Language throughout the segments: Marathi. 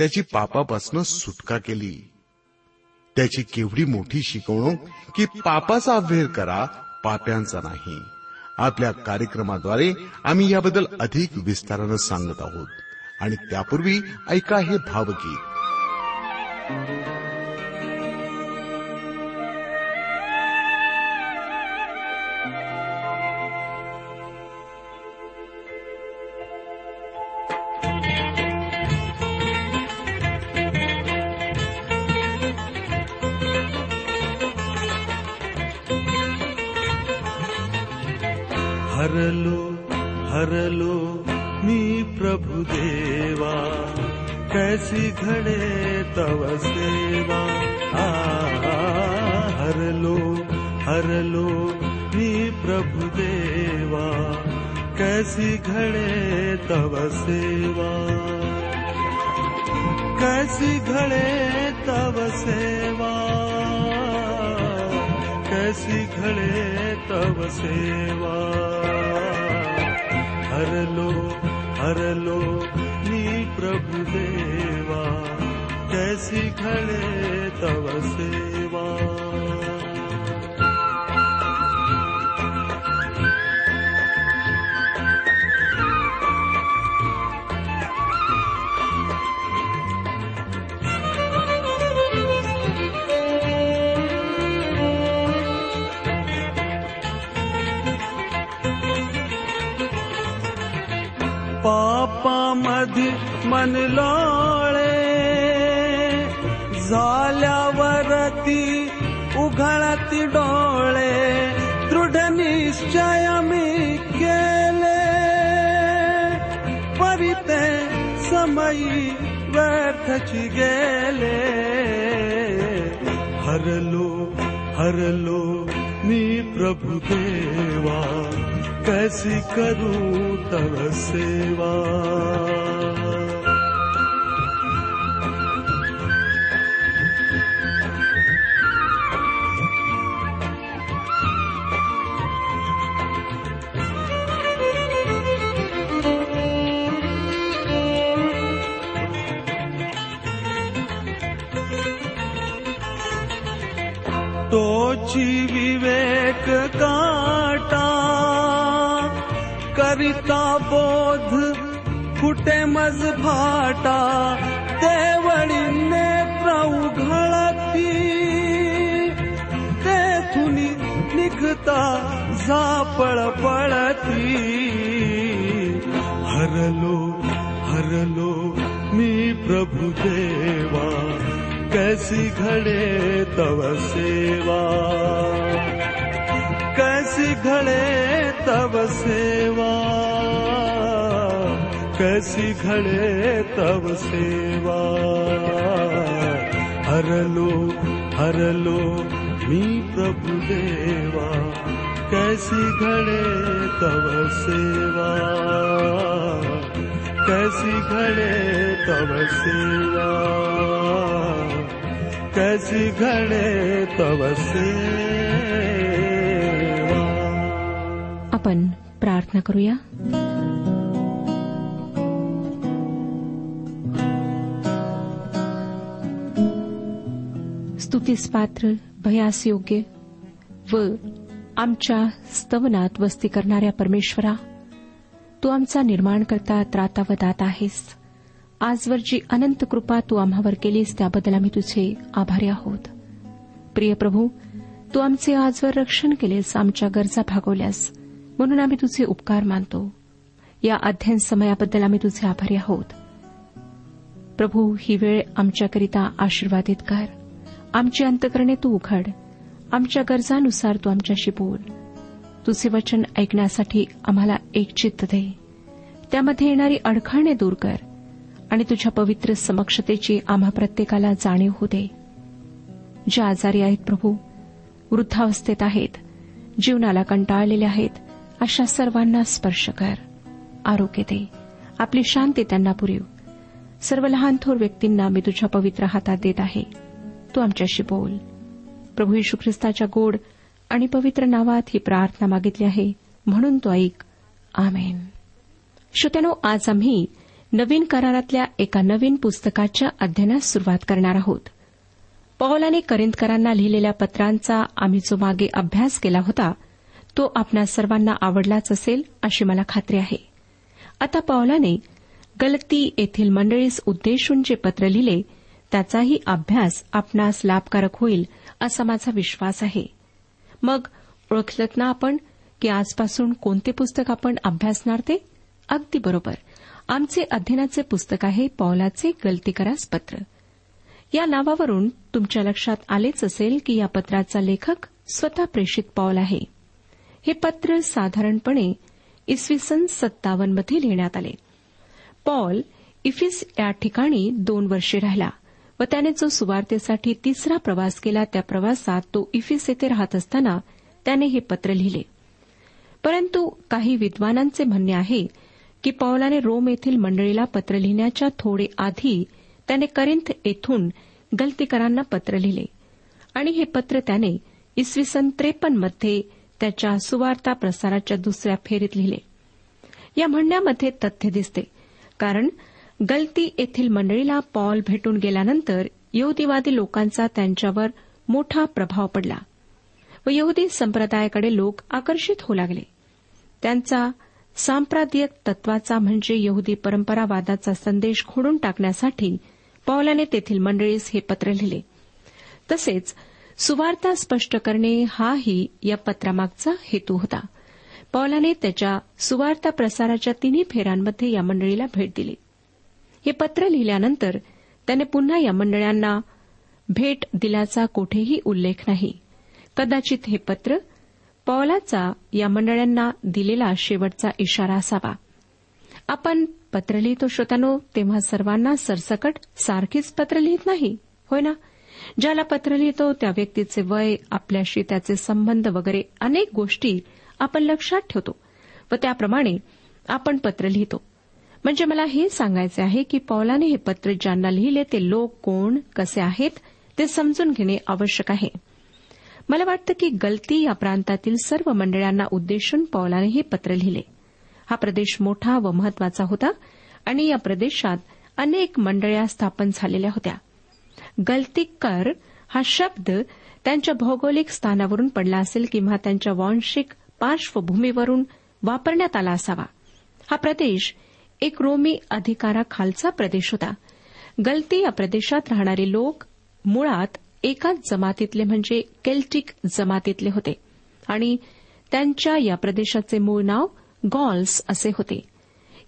त्याची पापापासून सुटका केली. त्याची केवढी मोठी शिकवणूक की पापाचा अभ्यर करा पाप्यांचा नाही. आपल्या कार्यक्रमाद्वारे आम्ही याबद्दल अधिक विस्तारानं सांगत आहोत. आणि त्यापूर्वी ऐका हे भावगीत. हरलो हरलो मी प्रभु देवा कैसी घडे तव सेवा। आ हरलो हरलो मी प्रभु देवा कैसी घडे तव सेवा। कैसी घडे तव सेवा कैसी घडे तव सेवा। हर लो हर लो प्रभु देवा कैसी खड़े तव सेवा। मन लोळे झाल्यावरती उघळती डोळे दृढ निश्चय मी केले परिते समयी व्यर्थची गेले हरलो हरलो मी प्रभु देवा कैसी करूं तव सेवा कुठे मज फाटा देवळी नेत्र उघळती तेथुनी निघता झापळ पळती. हरलो हरलो मी प्रभु देवा कैसी घडे तव सेवा. कैसी घडे तव सेवा. कैसी घडे तव सेवा। हरलो हरलो मी प्रभु देवा कैसी घडे तव सेवा। कैसी घडे तव सेवा। कैसी घडे तव सेवा। आपण प्रार्थना करूया। स्तुतीस पात्र भयास योग्य व आमच्या स्तवनात वस्ती करणाऱ्या परमेश्वरा तू आमचा निर्माण करता त्राता व दात आहेस. आजवर जी अनंत कृपा तू आम्हावर केलीस त्याबद्दल आम्ही तुझे आभारी आहोत. प्रिय प्रभू तू आमचे आजवर रक्षण केलेस आमच्या गरजा भागवल्यास म्हणून आम्ही तुझे उपकार मानतो. या अध्ययन समयाबद्दल आम्ही तुझे आभारी आहोत. प्रभू ही वेळ आमच्याकरिता आशीर्वादित कर. आमची अंतकरणे तू उघड. आमच्या गरजानुसार तू आमच्याशी बोल. तुझे वचन ऐकण्यासाठी आम्हाला एक चित्त दे. त्यामध्ये येणारी अडखळणे दूर कर आणि तुझ्या पवित्र समक्षतेची आम्हा प्रत्येकाला जाणीव होऊ दे. ज्या आजारी आहेत प्रभू वृद्धावस्थेत आहेत जीवनाला कंटाळलेले आहेत अशा सर्वांना स्पर्श कर. आरोग्य दे. आपली शांती त्यांना पुरेव. सर्व लहान थोर व्यक्तींना मी तुझ्या पवित्र हातात देत आहे. तू आमच्याशी बोल. प्रभू यशू ख्रिस्ताच्या गोड आणि पवित्र नावात ही प्रार्थना मागितली आहे. म्हणून तो ऐक. आमेन. श्रोत्यानो आज आम्ही नवीन करारातल्या एका नवीन पुस्तकाच्या अध्ययनास सुरुवात करणार आहोत. पौलाने करिंदकरांना लिहिलेल्या पत्रांचा आम्ही जो मागे अभ्यास केला होता तो आपणा सर्वांना आवडलाच असेल अशी मला खात्री आहे. आता पौलाने गलती येथील मंडळीस उद्देशून जे पत्र लिहिले त्याचाही अभ्यास आपणास लाभकारक होईल असा माझा विश्वास आहे. मग ओळखलत ना आपण की आजपासून कोणते पुस्तक आपण अभ्यासणार ते? अगदी बरोबर. आमचे अध्ययनाचे पुस्तक आहे पौलाचे गलतीकरास पत्र. या नावावरून तुमच्या लक्षात आलेच असेल की या पत्राचा लेखक स्वतः प्रेषित पौल आहे. हे पत्र साधारणपणे इसवी सन सत्तावन्नमध्ये लिहिण्यात आले. पॉल इफिस या ठिकाणी दोन वर्षे राहिला. व त्याने जो सुवार्तेसाठी तिसरा प्रवास केला त्या प्रवासात तो इफिस येथे राहत असताना त्याने हे पत्र लिहिले. परंतु काही विद्वानांचे म्हणणे आहे की पौलाने रोम येथील मंडळीला पत्र लिहिण्याच्या थोडे आधी त्याने करिंथ येथून गलतीकरांना पत्र लिहिले. आणि हे पत्र त्याने इसवी सन त्रेपन्नमध्ये त्याच्या सुवार्ता प्रसाराच्या दुसऱ्या फेरीत लिहिले. या म्हणण्यामध्ये तथ्य दिसते. कारण गलती येथील मंडळीला पॉल भेटून गेल्यानंतर यहुदीवादी लोकांचा त्यांच्यावर मोठा प्रभाव पडला व यहुदी संप्रदायाकडे लोक आकर्षित होऊ लागले. त्यांचा सांप्रदायिक तत्वाचा म्हणजे यहुदी परंपरावादाचा संदेश खोडून टाकण्यासाठी पौलाने तेथील मंडळीस हे पत्र लिहिले. तसेच सुवार्ता स्पष्ट करणे हाही या पत्रामागचा हेतू होता. पौलाने त्याच्या सुवार्ता प्रसाराच्या तिन्ही फेऱ्यांमध्ये या मंडळीला भेट दिली. हे पत्र लिहिल्यानंतर त्याने पुन्हा या मंडळांना भेट दिल्याचा कोठेही उल्लेख नाही. कदाचित हे पत्र पौलाचा या मंडळांना दिलेला शेवटचा इशारा असावा. आपण पत्र लिहितो श्रोतानो तेव्हा सर्वांना सरसकट सारखीच पत्र लिहित नाही होय ना? ज्याला पत्र लिहितो त्या व्यक्तीचे वय आपल्याशी त्याचे संबंध वगैरे अनेक गोष्टी आपण लक्षात ठेवतो व त्याप्रमाणे आपण पत्र लिहितो. म्हणजे मला हे सांगायचे आहे की पौलाने हे पत्र ज्यांना लिहिले ते लोक कोण कसे आहेत ते समजून घेणे आवश्यक आहे. मला वाटतं की गलती या प्रांतातील सर्व मंडळांना उद्देशून पौलाने हे पत्र लिहिले. हा प्रदेश मोठा व महत्त्वाचा होता आणि या प्रदेशात अनेक मंडळ्या स्थापन झालेल्या होत्या. गलतीकर हा शब्द त्यांच्या भौगोलिक स्थानावरून पडला असेल किंवा त्यांच्या वांशिक पार्श्वभूमीवरून वापरण्यात आला असावा. हा प्रदेश एक रोमी अधिकाराखालचा प्रदेश होता. गलती या प्रदेशात राहणारे लोक मुळात एकाच जमातीतले म्हणजे केल्टिक जमातीतले होते. आणि त्यांच्या या प्रदेशाचे मूळ नाव गॉल्स असे होते.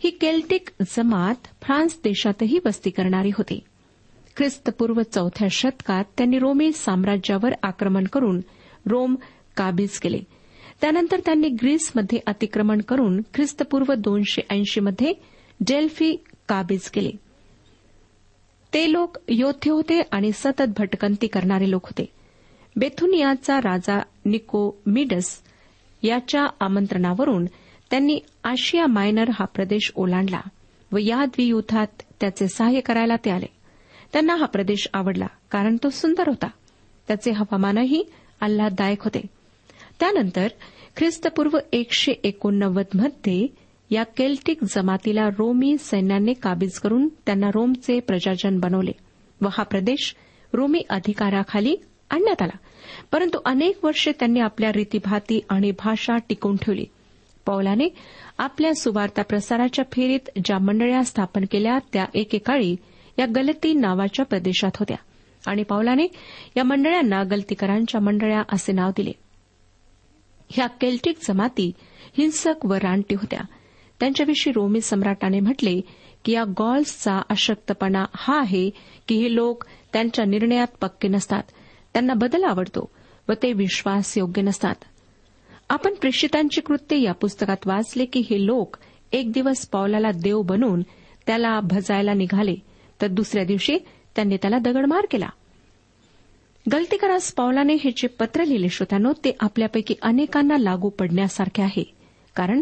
ही केल्टिक जमात फ्रान्स देशातही वस्ती करणारी होती. ख्रिस्तपूर्व चौथ्या शतकात त्यांनी रोमी साम्राज्यावर आक्रमण करून रोम काबीज केले. त्यानंतर त्यांनी ग्रीसमध्ये अतिक्रमण करून ख्रिस्तपूर्व दोनशे ऐंशीमध्ये डेल्फी काबीज केले. ते लोक योद्धे होते आणि सतत भटकंती करणारे लोक होते. बेथुनियाचा राजा निको मिडस याच्या आमंत्रणावरून त्यांनी आशिया मायनर हा प्रदेश ओलांडला व या द्वियुथात त्याचे सहाय्य करायला ते आले. त्यांना हा प्रदेश आवडला कारण तो सुंदर होता. त्याचे हवामानही आल्हाददायक होते. त्यानंतर ख्रिस्तपूर्व एकशे एकोणनव्वदमध्ये या केल्टिक जमातीला रोमी सैन्याने काबीज करून त्यांना रोमचे प्रजाजन बनवले व हा प्रदेश रोमी अधिकाराखाली आणण्यात आला. परंतु अनेक वर्षे त्यांनी आपल्या रीतीभाती आणि भाषा टिकून ठेवली. पौलाने आपल्या सुवार्ता प्रसाराच्या फेरीत ज्या मंडळ्या स्थापन केल्या त्या एकेकाळी या गलती नावाच्या प्रदेशात होत्या. आणि पावलाने या मंडळांना गलतीकरांच्या मंडळ्या असे नाव दिले. ह्या केल्टिक जमाती हिंसक व रानटी होत्या. त्यांच्याविषयी रोमी सम्राटाने म्हटले की या गॉल्सचा अशक्तपणा हा आहे की हे लोक त्यांच्या निर्णयात पक्के नसतात. त्यांना बदल आवडतो व ते विश्वास योग्य नसतात. आपण प्रेषितांची कृत्ये या पुस्तकात वाचले की हे लोक एक दिवस पावलाला देव बनून त्याला भजायला निघाले तर दुसऱ्या दिवशी त्यांनी त्याला दगडमार केला. गलतीकरास पावलाने हे जे पत्र लिहिले श्रोत्यानो ते आपल्यापैकी अनेकांना लागू पडण्यासारखे आहे कारण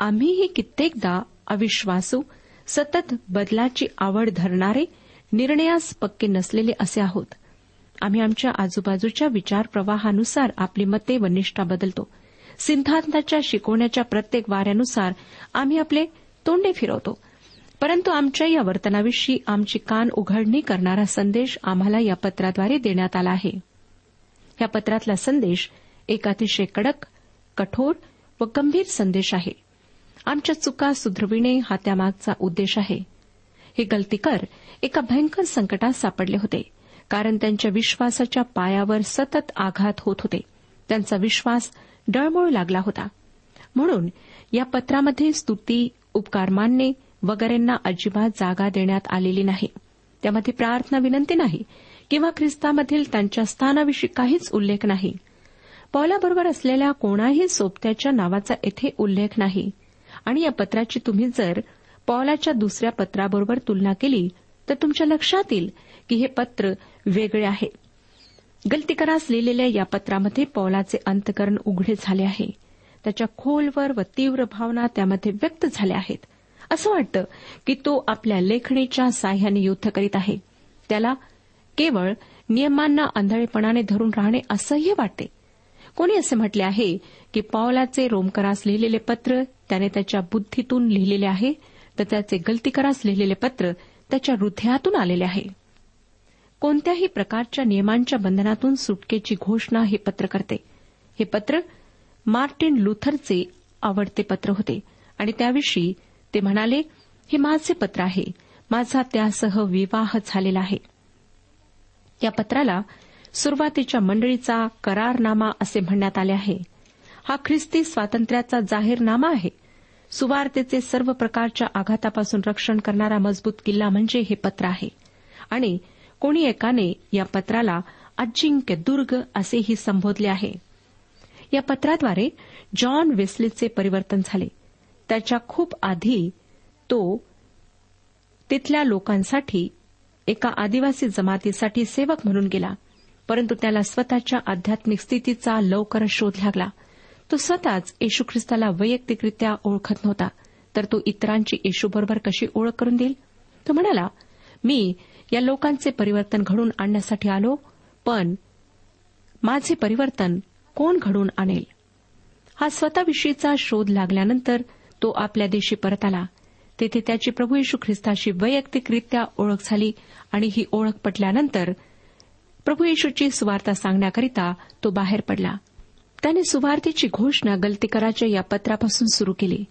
आम्हीही कित्येकदा अविश्वासू सतत बदलाची आवड धरणारे निर्णयास पक्के नसलेले असे आहोत. आम्ही आमच्या आजूबाजूच्या विचार प्रवाहानुसार आपली मते व निष्ठा बदलतो. सिद्धांताच्या शिकवण्याच्या प्रत्येक वाऱ्यानुसार आम्ही आपले तोंडे फिरवतो. परंतु आमच्या या वर्तनाविषयी आमची कान उघडणी करणारा संदेश आम्हाला या पत्राद्वारे देण्यात आला आहे. या पत्रातला संदेश एक अतिशय कडक कठोर व गंभीर संदेश आहे. आमच्या चुका सुधरविणे हा त्यामागचा उद्देश आहे. हे गलतीकर एका भयंकर संकटात सापडले होते कारण त्यांच्या विश्वासाच्या पायावर सतत आघात होत होते. त्यांचा विश्वास डळमळू लागला होता. म्हणून या पत्रामध्ये स्तुती उपकार मानणे वगैरेंना अजिबात जागा देण्यात आलेली नाही. त्यामध्ये प्रार्थना विनंती नाही किंवा ख्रिस्तामधील त्यांच्या स्थानाविषयी काहीच उल्लेख नाही. पौलाबरोबर असलेल्या कोणाही सोबत्याच्या नावाचा येथे उल्लेख नाही. आणि या पत्राची तुम्ही जर पॉलाच्या दुसऱ्या पत्राबरोबर तुलना केली तर तुमच्या लक्षात येईल की हे पत्र वेगळे आहे. गलतीकरास लिहिलेल्या या पत्रामध्ये पौलाचे अंतकरण उघडे झाले आहे. त्याच्या खोलवर व तीव्र भावना त्यामध्ये व्यक्त झाल्या आहेत. असं वाटतं की तो आपल्या लेखणीच्या साह्याने युद्ध करीत आहे. त्याला केवळ नियमांना आंधळेपणाने धरून राहणे असह्य वाटते. कोणी असे म्हटले आहे की पावलाचे रोमकरास लिहिलेले पत्र त्याने त्याच्या बुद्धीतून लिहिलेले आहे तर त्याचे गलतीकरास लिहिलेले पत्र त्याच्या हृदयातून आलेले आहे. कोणत्याही प्रकारच्या नियमांच्या बंधनातून सुटकेची घोषणा हे पत्र करते. हे पत्र मार्टिन लुथरचे आवडते पत्र होते आणि त्याविषयी ते म्हणाले हे माझे पत्र आहे. माझा त्यासह विवाह झालेला आहे. या पत्राला सुरुवातीच्या मंडळीचा करारनामा असे म्हणण्यात आले आहे. हा ख्रिस्ती स्वातंत्र्याचा जाहीरनामा आहे. सुवार्तेचे सर्व प्रकारच्या आघातापासून रक्षण करणारा मजबूत किल्ला म्हणजे हे पत्र आहे. आणि कोणी एकाने या पत्राला अजिंक्य दुर्ग असेही संबोधले आहे. या पत्राद्वारे जॉन वेस्लीचे परिवर्तन झाले. त्याच्या खूप आधी तो तिथल्या लोकांसाठी एका आदिवासी जमातीसाठी सेवक म्हणून गेला. परंतु त्याला स्वतःच्या आध्यात्मिक स्थितीचा लवकर शोध लागला. तो स्वतःच येशू ख्रिस्ताला वैयक्तिकरित्या ओळखत नव्हता. तर तो इतरांची येशूबरोबर कशी ओळख करून देईल? तो म्हणाला मी या लोकांचे परिवर्तन घडून आणण्यासाठी आलो पण माझे परिवर्तन कोण घडून आणेल? हा स्वतःविषयीचा शोध लागल्यानंतर तो आपल्या देशी परत आला. तेथे त्याची प्रभू येशू ख्रिस्ताशी वैयक्तिकरित्या ओळख झाली आणि ही ओळख पटल्यानंतर प्रभू येशूची सुवार्ता सांगण्याकरिता तो बाहेर पडला. त्याने सुवार्थेची घोषणा गलतीकराच्या या पत्रापासून सुरू केली.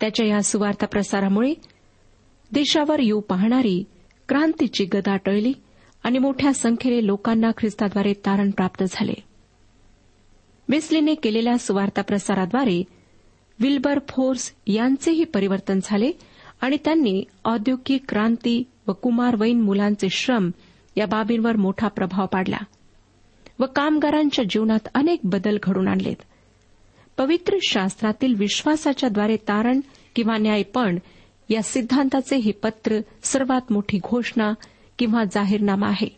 त्याच्या या सुवार्ता प्रसारामुळे देशावर येऊ पाहणारी क्रांतीची गदा टळली आणि मोठ्या संख्येने लोकांना ख्रिस्ताद्वारे तारण प्राप्त झाले. वेस्लीने केलेल्या सुवार्ता प्रसाराद्वारे विल्बर फोर्स यांचेही परिवर्तन झाले आणि त्यांनी औद्योगिक क्रांती व कुमारवयीन मुलांचे श्रम या बाबींवर मोठा प्रभाव पाडला व कामगारांच्या जीवनात अनेक बदल घडून आणलेत. पवित्र शास्त्रातील विश्वासाच्याद्वारे तारण किंवा न्यायपण या सिद्धांताचे हे पत्र सर्वात मोठी घोषणा किंवा जाहीरनामा आहे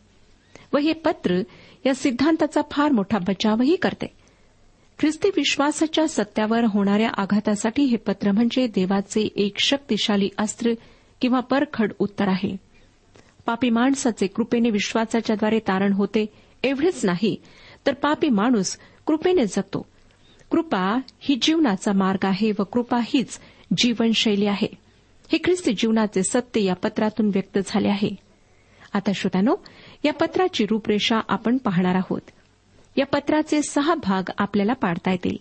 व हे पत्र या सिद्धांताचा फार मोठा बचावही करते. ख्रिस्ती विश्वासाच्या सत्यावर होणाऱ्या आघातासाठी हे पत्र म्हणजे देवाचे एक शक्तिशाली अस्त्र किंवा परखड उत्तर आहे. पापी माणसाचे कृपेने विश्वासाच्याद्वारे तारण होते एवढेच नाही तर पापी माणूस कृपेने जगतो. कृपा ही जीवनाचा मार्ग आहे व कृपा हीच जीवनशैली आहे. हे ख्रिस्ती जीवनाचे सत्य या पत्रातून व्यक्त झाले आहे. आता श्रोतानो या पत्राची रूपरेषा आपण पाहणार आहोत. या पत्राचे सहा भाग आपल्याला पाडता येतील.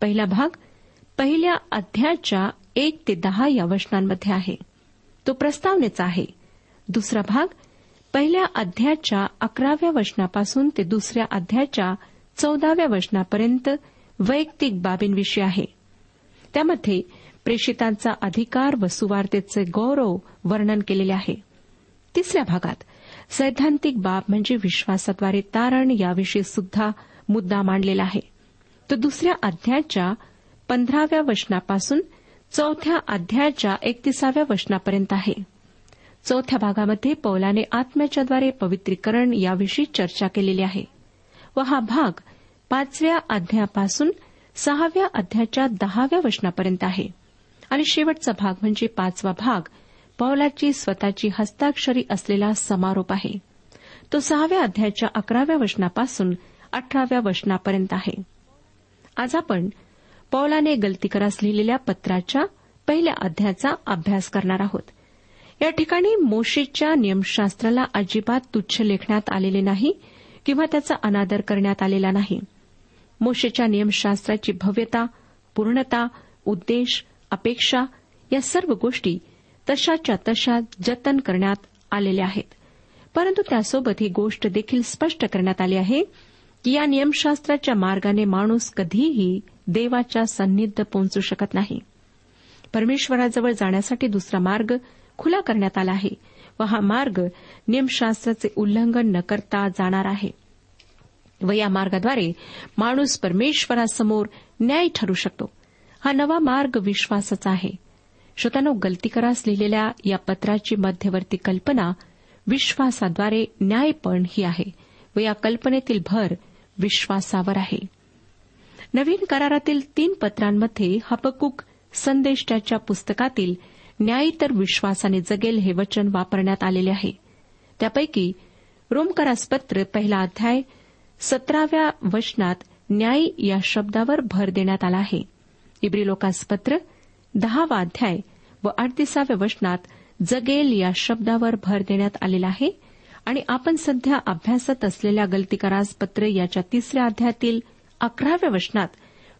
पहिला भाग पहिल्या अध्यायाच्या एक ते दहा या वचनांमध्ये आहे. तो प्रस्तावनेचा आहे. दुसरा भाग पहिल्या अध्यायाच्या अकराव्या वचनापासून ते दुसऱ्या अध्यायाच्या चौदाव्या वचनापर्यंत वैयक्तिक बाबींविषयी आहे. त्यामध्ये प्रेषितांचा अधिकार व सुवार्तेचे गौरव वर्णन केलेले आहे. तिसऱ्या भागात सैद्धांतिक बाब म्हणजे विश्वासाद्वारे तारण याविषयी सुद्धा मुद्दा मांडलेला आहे. तर दुसऱ्या अध्यायाच्या पंधराव्या वचनापासून चौथ्या अध्यायाच्या एकतीसाव्या वचनापर्यंत आहे. चौथ्या भागामध्ये पौलाने आत्म्याच्याद्वारे पवित्रीकरण याविषयी चर्चा केलेली आहे. व हा भाग पाचव्या अध्यायापासून सहाव्या अध्यायाच्या दहाव्या वचनापर्यंत आहे. आणि शेवटचा भाग म्हणजे पाचवा भाग पौलाची स्वतःची हस्ताक्षरी असलेला समारोप आहे. तो सहाव्या अध्यायाच्या अकराव्या वचनापासून अठराव्या वचनापर्यंत आहे. आज आपण पौलाने गलतीकरास लिहिलेल्या पत्राच्या पहिल्या अध्यायाचा अभ्यास करणार आहोत. या ठिकाणी मोशीच्या नियमशास्त्राला अजिबात तुच्छ लेखण्यात आलेले नाही किंवा त्याचा अनादर करण्यात आलेला नाही. मोशेच्या नियमशास्त्राची भव्यता पूर्णता उद्देश अपेक्षा या सर्व गोष्टी तशाच्या तशा जतन करण्यात आलेल्या आहेत. परंतु त्यासोबत ही गोष्ट देखील स्पष्ट करण्यात आली आहे की या नियमशास्त्राच्या मार्गाने माणूस कधीही देवाच्या सन्निध पोहोचू शकत नाही. परमेश्वराजवळ जाण्यासाठी दुसरा मार्ग खुला करण्यात आला आहे व हा मार्ग नियमशास्त्राचे उल्लंघन न करता जाणार आहे व या मार्गाद्वारे माणूस परमेश्वरासमोर न्याय ठरू शकतो. हा नवा मार्ग विश्वासाचा आहे. श्रोतानो गलतीकरास लिहिलेल्या या पत्राची मध्यवर्ती कल्पना विश्वासाद्वारे न्यायपण ही आहे व या कल्पनेतील भर विश्वासावर आहे. नवीन करारातील तीन पत्रांमध्ये हपकूक संदेष्टाच्या पुस्तकातील न्याय तर विश्वासाने जगेल हे वचन वापरण्यात आलेले आहे. त्यापैकी रोमकरासपत्र पहिला अध्याय सतराव्या वचनात न्याय या शब्दावर भर देण्यात आला आहे. इब्री लोकासपत्र दहावा अध्याय व अडतीसाव्या वचनात जगेल या शब्दावर भर देण्यात आलेला आहे आणि आपण सध्या अभ्यासत असलेल्या गलतीकारासपत्र याच्या तिसऱ्या अध्यायातील अकराव्या वचनात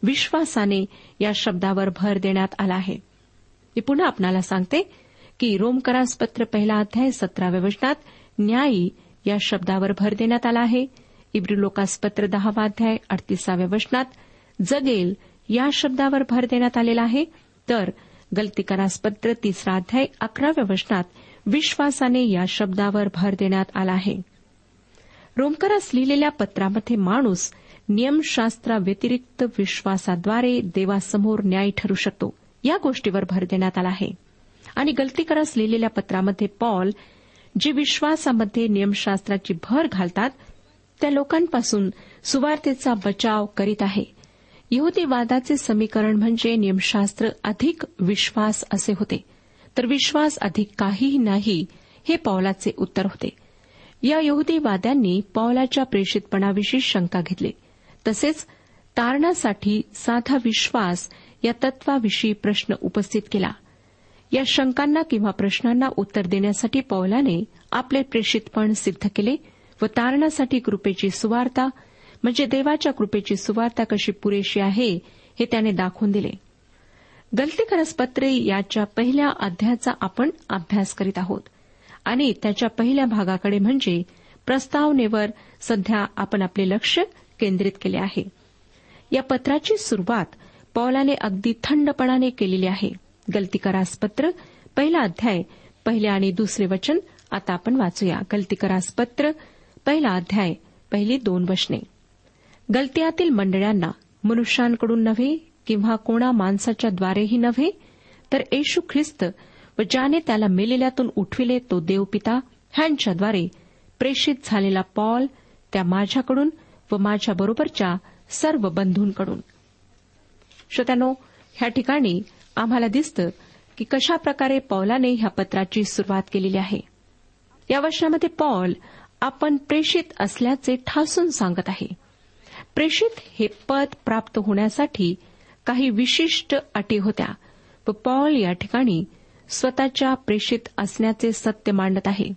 विश्वासाने या शब्दावर भर देण्यात आला आहे. मी पुन्हा आपणाला सांगते की रोमकरासपत्र पहिला अध्याय सतराव्या वचनात न्यायी या शब्दावर भर देण्यात आला आहे. इब्री लोकासपत्र दहावा अध्याय अडतीसाव्या वचनात जगेल या शब्दावर भर देण्यात आलेला आहे. तर गलतीकरासपत्र तिसरा अध्याय अकराव्या वचनात विश्वासाने या शब्दावर भर देण्यात आला आहे. रोमकरास लिहिलेल्या पत्रामध्ये माणूस नियमशास्त्राव्यतिरिक्त विश्वासाद्वारे देवासमोर न्याय ठरू शकतो. या गोष्टीवर भर देण्यात आला आहे. आणि गलतीकरस लिहिलेल्या पत्रामध्ये पॉल जे विश्वासामध्ये नियमशास्त्राची भर घालतात त्या लोकांपासून सुवार्तेचा बचाव करीत आहे. यहुदीवादाचे समीकरण म्हणजे नियमशास्त्र अधिक विश्वास असे होते. तर विश्वास अधिक काहीही नाही हे पौलाचे उत्तर होते. या यहुदीवाद्यांनी पौलाच्या प्रेषितपणाविषयी शंका घेतली. तसेच तारणासाठी साधा विश्वास या तत्वाविषयी प्रश्न उपस्थित केला. या शंकांना किंवा प्रश्नांना उत्तर देण्यासाठी पौलाने आपले प्रेषितपण सिद्ध केले व तारणासाठी कृपेची सुवार्ता म्हणजे देवाच्या कृपेची सुवार्ता कशी पुरेशी आहे हे त्याने दाखवून दिले. गलतीकरस पत्रे याच्या पहिल्या अध्यायाचा आपण अभ्यास करीत आहोत. आणि त्याच्या पहिल्या भागाकडे म्हणजे प्रस्तावनेवर सध्या आपण आपले लक्ष केंद्रित केले आहे. या पत्राची सुरुवात पौलाने अगदी थंडपणाने केलेली आहे. गलतीकरास पत्र पहिला अध्याय पहिले आणि दुसरे वचन आता आपण वाचूया. गलतीकरास पत्र पहिला अध्याय पहिली दोन वचने. गलत्यातील मंडळांना मनुष्यांकडून नव्हे किंवा कोणा माणसाच्या द्वारेही नव्हे तर येशू ख्रिस्त व ज्याने त्याला मेलेल्यातून उठविले तो देवपिता ह्यांच्याद्वारे प्रेषित झालेला पॉल त्या माझ्याकडून व माझ्याबरोबरच्या सर्व बंधूंकडून. श्रोत्यानो ह्या ठिकाणी आम्हाला दिसतं की कशा प्रकारे पौलाने ह्या पत्राची सुरुवात केलेली आहे. या वर्षामध्ये पॉल आपण प्रेषित असल्याचे ठासून सांगत आहे. प्रेषित हे पद प्राप्त होण्यासाठी काही विशिष्ट अटी होत्या व पॉल या ठिकाणी स्वतःच्या प्रेषित असण्याचे सत्य मांडत आहे.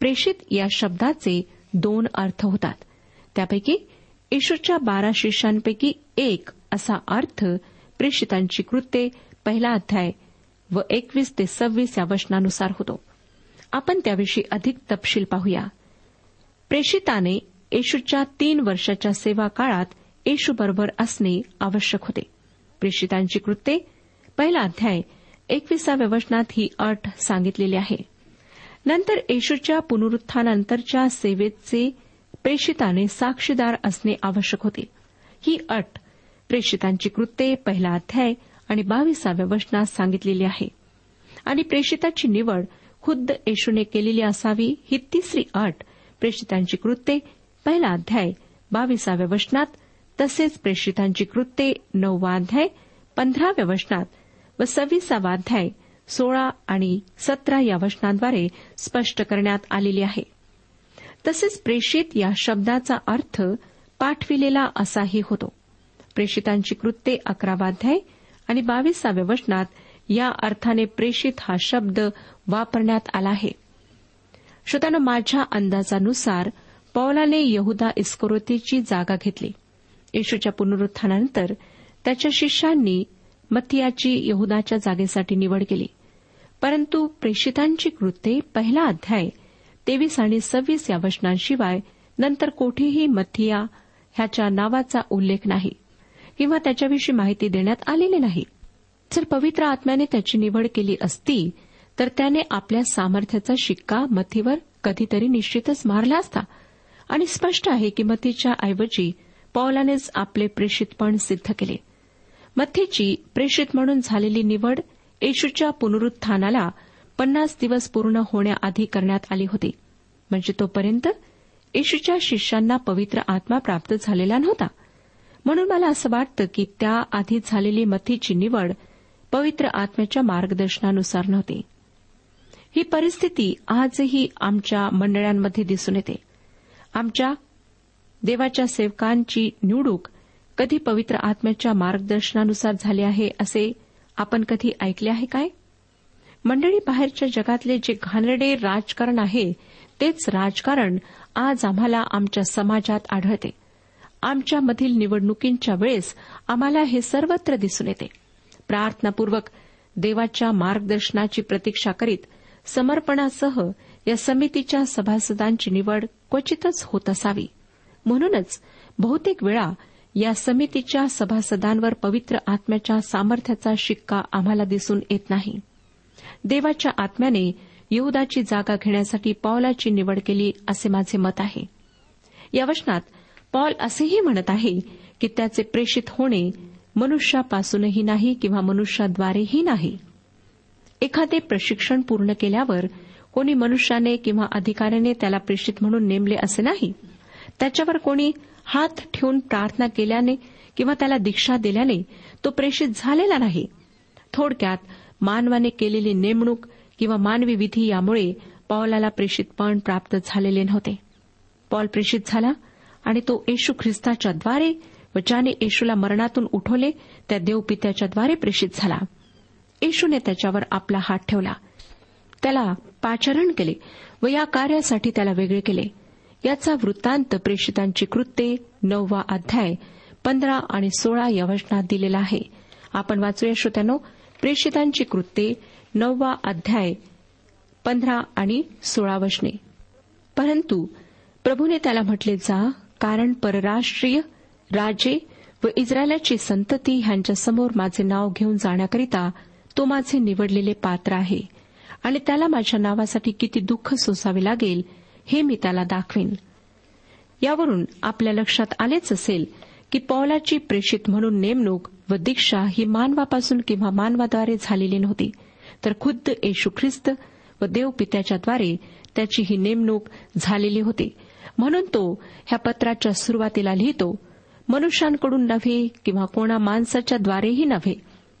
प्रेषित या शब्दाचे दोन अर्थ होतात. त्यापैकी येशूच्या बारा शिष्यांपैकी एक असा अर्थ प्रेषितांची कृत्ये पहिला अध्याय व एकवीस ते सव्वीस या वचनानुसार होतो. आपण त्याविषयी अधिक तपशील पाहूया. प्रेषिताने येशूच्या तीन वर्षाच्या सेवा काळात येशूबरोबर असणे आवश्यक होते. प्रेषितांची कृत्ये पहिला अध्याय एकविसाव्या वचनात ही अट सांगितलेली आहे. नंतर येशूच्या पुनरुत्थानानंतरच्या सेवेचे प्रेषिताने साक्षीदार असणे आवश्यक होते. ही अट प्रेषितांची कृत्ये पहिला अध्याय आणि बावीसाव्या वचनात सांगितलेली आहे. आणि प्रेषिताची निवड खुद्द येशूने केलेली असावी ही तिसरी अट प्रेषितांची कृत्ये पहिला अध्याय बावीसाव्या वचनात तसेच प्रेषितांची कृत्ये नववा अध्याय पंधराव्या वचनात व सव्वीसावा अध्याय सोळा आणि सतरा या वचनांद्वारे स्पष्ट करण्यात आलेली आहे. तसेच प्रेषित या शब्दाचा अर्थ पाठविलेला असाही होतो. प्रेषितांची कृत्ये अकरावा अध्याय आणि बावीसाव्या वचनात या अर्थाने प्रेषित हा शब्द वापरण्यात आला आहे. श्रोत्यानं माझ्या अंदाजानुसार पौलाने यहुदा इस्कोरोतीची जागा घेतली. येशूच्या पुनरुत्थानानंतर त्याच्या शिष्यांनी मथियाची यहुदाच्या जागेसाठी निवड केली. परंतु प्रेषितांची कृत्ये पहिला अध्याय तेवीस आणि सव्वीस या वचनांशिवाय नंतर कोठेही मथिया ह्याच्या नावाचा उल्लेख नाही. किंवा त्याच्याविषयी माहिती देण्यात आलेली नाही. जर पवित्र आत्म्याने त्याची निवड केली असती तर त्याने आपल्या सामर्थ्याचा शिक्का मथीवर कधीतरी निश्चितच मारला असता. आणि स्पष्ट आहे की मथीच्या ऐवजी पौलानेच आपले प्रेषितपण सिद्ध केले. मथीची प्रेषित म्हणून झालेली निवड येशूच्या पुनरुत्थानाला पन्नास दिवस पूर्ण होण्याआधी करण्यात आली होती. म्हणजे तोपर्यंत येशूच्या शिष्यांना पवित्र आत्मा प्राप्त झालेला नव्हता. म्हणून मला असं वाटतं की त्याआधी झालेली मथीची निवड पवित्र आत्म्याच्या मार्गदर्शनानुसार नव्हती. ही परिस्थिती आजही आमच्या मंडळांमध्ये दिसून येते. आमच्या देवाच्या सेवकांची निवडूक कधी पवित्र आत्म्याच्या मार्गदर्शनानुसार झाली आहे असे आपण कधी ऐकले आहे काय? मंडळी बाहेरच्या जगातले जे घाणेरडे राजकारण आहे तेच राजकारण आज आम्हाला आमच्या समाजात आढळते. आमच्यामधील निवडणुकींच्या वेळेस आम्हाला हे सर्वत्र दिसून येते. प्रार्थनापूर्वक देवाच्या मार्गदर्शनाची प्रतीक्षा करीत समर्पणासह या समितीच्या सभासदांची निवड क्वचितच होत असावी. म्हणूनच बहुतेक वेळा या समितीच्या सभासदांवर पवित्र आत्म्याच्या सामर्थ्याचा शिक्का आम्हाला दिसून येत नाही. देवाच्या आत्म्याने यहदाची जागा घेण्यासाठी पावलाची निवड केली असे माझे मत आहे. या वचनात पॉल असेही म्हणत आहे की त्याचे प्रेषित होणे मनुष्यापासूनही नाही किंवा मनुष्याद्वारेही नाही. एखादे प्रशिक्षण पूर्ण केल्यावर कोणी मनुष्याने किंवा अधिकाऱ्याने त्याला प्रेषित म्हणून नेमले असे नाही. त्याच्यावर कोणी हात ठेवून प्रार्थना केल्याने किंवा त्याला दीक्षा दिल्याने तो प्रेषित झालेला नाही. थोडक्यात मानवाने केलेली नेमणूक किंवा मानवी विधी यामुळे पॉलाला प्रेषितपण प्राप्त झालेले नव्हते. पॉल प्रेषित झाला आणि तो येशू ख्रिस्ताच्या द्वारे व ज्याने येशूला मरणातून उठवले त्या देवपित्याच्या द्वारे प्रेषित झाला. येशूने त्याच्यावर आपला हात ठेवला. त्याला पाचारण केले व या कार्यासाठी त्याला वेगळे केले. याचा वृत्तांत प्रेषितांची कृत्ये नववा अध्याय पंधरा आणि सोळा या वचनात दिलेला आहे. आपण वाचूया श्रोत्यानो प्रेषितांची कृत्ये नववा अध्याय पंधरा आणि सोळा वचने. परंतु प्रभूने त्याला म्हटले जा कारण परराष्ट्रीय राजे व इस्रायलाची संतती ह्यांच्यासमोर माझे नाव घेऊन जाण्याकरिता तो माझे निवडलेले पात्र आहे. आणि त्याला माझ्या नावासाठी किती दुःख सोसावे लागेल हे मी त्याला दाखवीन. यावरून आपल्या लक्षात आलेच असेल की पौलाची प्रेषित म्हणून नेमणूक व दीक्षा ही मानवापासून किंवा मानवाद्वारे झालेली नव्हती तर खुद्द येशू ख्रिस्त व देवपित्याच्याद्वारे त्याची ही नेमणूक झालेली होती. म्हणून तो ह्या पत्राच्या सुरुवातीला लिहितो मनुष्यांकडून नव्हे किंवा कोणा माणसाच्या द्वारेही नव्हे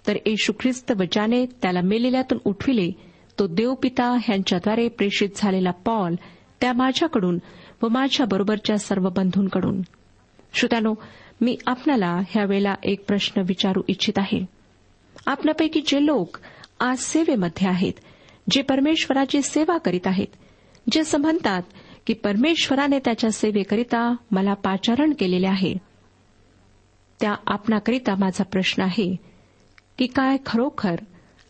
तर येशू ख्रिस्त व ज्याने त्याला मेलेल्यातून उठविले तो देवपिता ह्यांच्याद्वारे प्रेषित झालेला पॉल त्या माझ्याकडून व माझ्या बरोबरच्या सर्व बंधूंकडून. श्रोत्यानो मी आपणाला ह्यावेळेला एक प्रश्न विचारू इच्छित आहे. आपल्यापैकी जे लोक आज सेवेमध्ये आहेत जे परमेश्वराची सेवा करीत आहेत जे असं म्हणतात की परमेश्वराने त्याच्या सेवेकरिता मला पाचारण केलेले आहे. त्या आपणाकरिता माझा प्रश्न आहे की काय खरोखर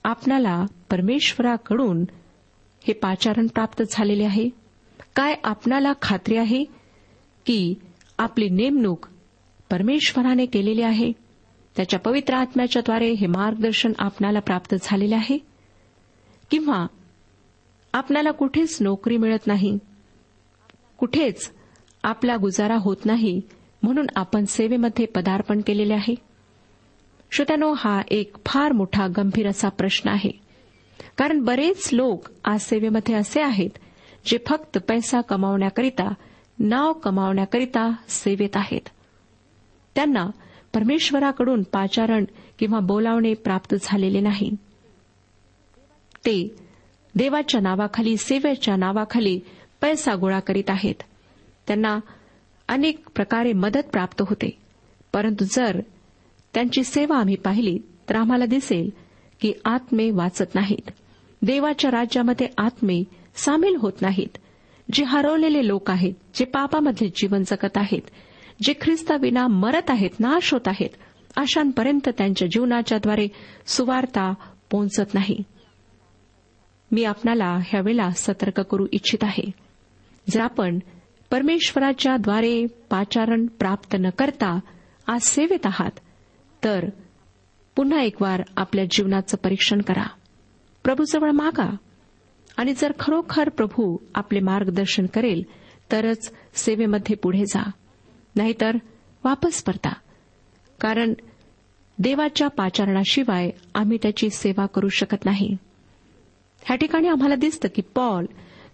आपणाला परमेश्वराकडून हे पाचारण प्राप्त झालेले आहे? काय आपणाला खात्री आहे की आपली नेमणूक परमेश्वराने केलेली आहे? त्याच्या पवित्र आत्म्याच्याद्वारे हे मार्गदर्शन आपणाला प्राप्त झालेले आहे? किंवा आपणाला कुठेच नोकरी मिळत नाही? कुठेच आपला गुजारा होत नाही म्हणून आपण सेवेमध्ये पदार्पण केलेले आहे. श्रोत्यानो हा एक फार मोठा गंभीर असा प्रश्न आहे. कारण बरेच लोक आज सेवेमध्ये असे आहेत जे फक्त पैसा कमावण्याकरिता नाव कमावण्याकरिता सेवेत आहेत. त्यांना परमेश्वराकडून पाचारण किंवा बोलावणे प्राप्त झालेले नाही. ते देवाच्या नावाखाली सेवेच्या नावाखाली पैसा गोळा करीत आहेत. त्यांना अनेक प्रकारे मदत प्राप्त होते. परंतु जर त्यांची सेवा आम्ही पाहिली तर आम्हाला दिसेल की आत्मे वाचत नाहीत. देवाच्या राज्यामध्ये आत्मे सामील होत नाहीत. जे हरवलेले लोक आहेत जे पापामध्ये जीवन जगत आहेत जे ख्रिस्ताविना मरत आहेत नाश होत आहेत अशांपर्यंत त्यांच्या जीवनाच्याद्वारे सुवार्ता पोहोचत नाही. मी आपणाला ह्यावेळेला सतर्क करू इच्छित आहे. जर आपण परमेश्वराच्या द्वारे पाचारण प्राप्त न करता आज सेवेत आहात तर पुन्हा एक वार आपल्या जीवनाचं परीक्षण करा. प्रभूजवळ मागा. आणि जर खरोखर प्रभू आपले मार्गदर्शन करेल तरच सेवेमध्ये पुढे जा. नाहीतर वापस परता. कारण देवाच्या पाचारणाशिवाय आम्ही त्याची सेवा करू शकत नाही. ह्या ठिकाणी आम्हाला दिसतं की पॉल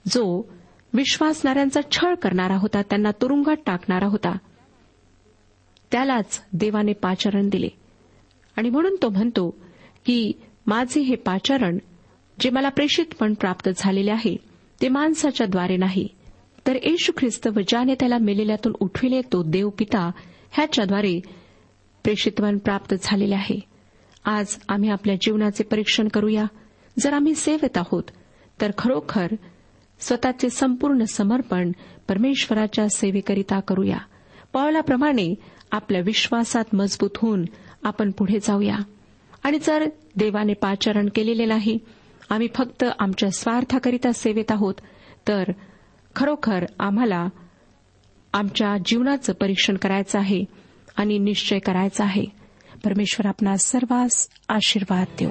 जो विश्वासणाऱ्यांचा छळ करणारा होता त्यांना तुरुंगात टाकणारा होता. त्यालाच देवाने पाचारण दिले. आणि म्हणून तो म्हणतो की माझे हे पाचारण जे मला प्रेषितपण प्राप्त झालेले आहे ते माणसाच्या द्वारे नाही. तर येशू ख्रिस्त व ज्याने त्याला मेलेल्यातून उठविले तो देवपिता ह्याच्याद्वारे प्रेषितवन प्राप्त झालेले आहे. आज आम्ही आपल्या जीवनाचे परीक्षण करूया. जर आम्ही सेवेत आहोत तर खरोखर स्वतःचे संपूर्ण समर्पण परमेश्वराच्या सेवेकरिता करूया. पावलाप्रमाणे आपल्या विश्वासात मजबूत होऊन आपण पुढे जाऊया. आणि जर देवाने पाचारण केलेले नाही आम्ही फक्त आमच्या स्वार्थाकरिता सेवेत आहोत तर खरोखर आम्हाला आमच्या जीवनाचं परीक्षण करायचं आहे आणि निश्चय करायचा आहे. परमेश्वर आपणास सर्वांस आशीर्वाद देऊ